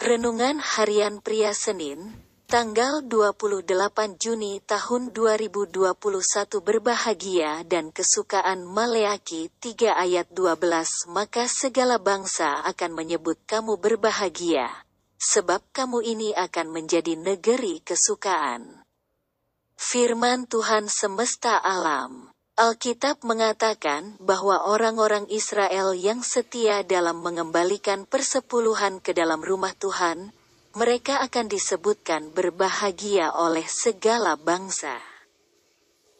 Renungan Harian Pria Senin, tanggal 28 Juni tahun 2021 berbahagia dan kesukaan Maleaki 3 ayat 12 maka segala bangsa akan menyebut kamu berbahagia, sebab kamu ini akan menjadi negeri kesukaan. Firman Tuhan semesta alam Alkitab mengatakan bahwa orang-orang Israel yang setia dalam mengembalikan persepuluhan ke dalam rumah Tuhan, mereka akan disebutkan berbahagia oleh segala bangsa.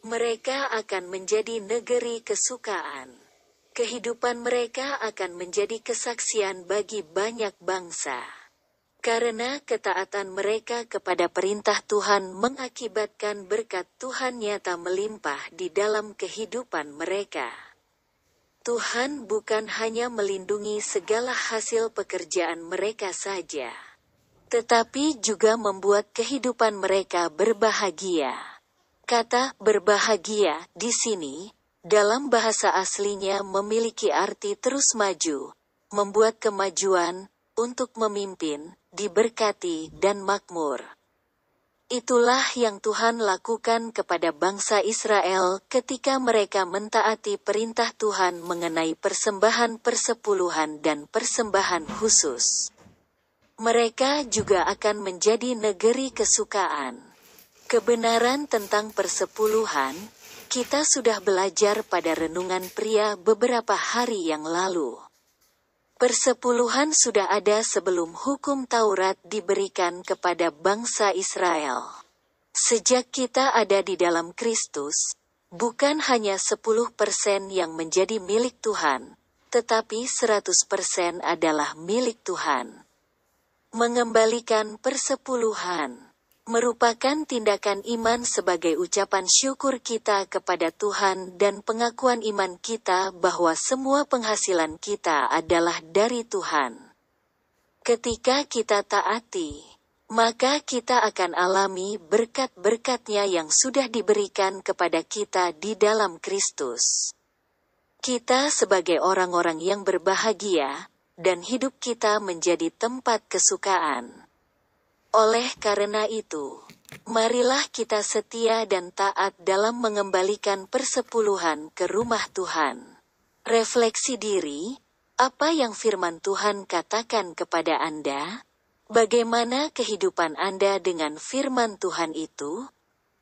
Mereka akan menjadi negeri kesukaan. Kehidupan mereka akan menjadi kesaksian bagi banyak bangsa. Karena ketaatan mereka kepada perintah Tuhan mengakibatkan berkat Tuhan nyata melimpah di dalam kehidupan mereka. Tuhan bukan hanya melindungi segala hasil pekerjaan mereka saja, tetapi juga membuat kehidupan mereka berbahagia. Kata "berbahagia" di sini, dalam bahasa aslinya memiliki arti terus maju, membuat kemajuan, untuk memimpin, diberkati, dan makmur. Itulah yang Tuhan lakukan kepada bangsa Israel ketika mereka mentaati perintah Tuhan mengenai persembahan persepuluhan dan persembahan khusus. Mereka juga akan menjadi negeri kesukaan. Kebenaran tentang persepuluhan, kita sudah belajar pada renungan pria beberapa hari yang lalu. Persepuluhan sudah ada sebelum hukum Taurat diberikan kepada bangsa Israel. Sejak kita ada di dalam Kristus, bukan hanya 10% yang menjadi milik Tuhan, tetapi 100% adalah milik Tuhan. Mengembalikan persepuluhan merupakan tindakan iman sebagai ucapan syukur kita kepada Tuhan dan pengakuan iman kita bahwa semua penghasilan kita adalah dari Tuhan. Ketika kita taati, maka kita akan alami berkat-berkatnya yang sudah diberikan kepada kita di dalam Kristus. Kita sebagai orang-orang yang berbahagia, dan hidup kita menjadi tempat kesukaan. Oleh karena itu, marilah kita setia dan taat dalam mengembalikan persepuluhan ke rumah Tuhan. Refleksi diri, apa yang firman Tuhan katakan kepada Anda? Bagaimana kehidupan Anda dengan firman Tuhan itu?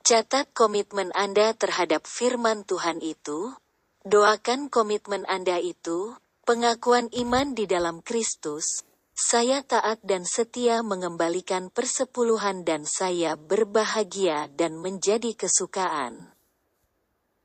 Catat komitmen Anda terhadap firman Tuhan itu. Doakan komitmen Anda itu, pengakuan iman di dalam Kristus, saya taat dan setia mengembalikan persepuluhan dan saya berbahagia dan menjadi kesukaan.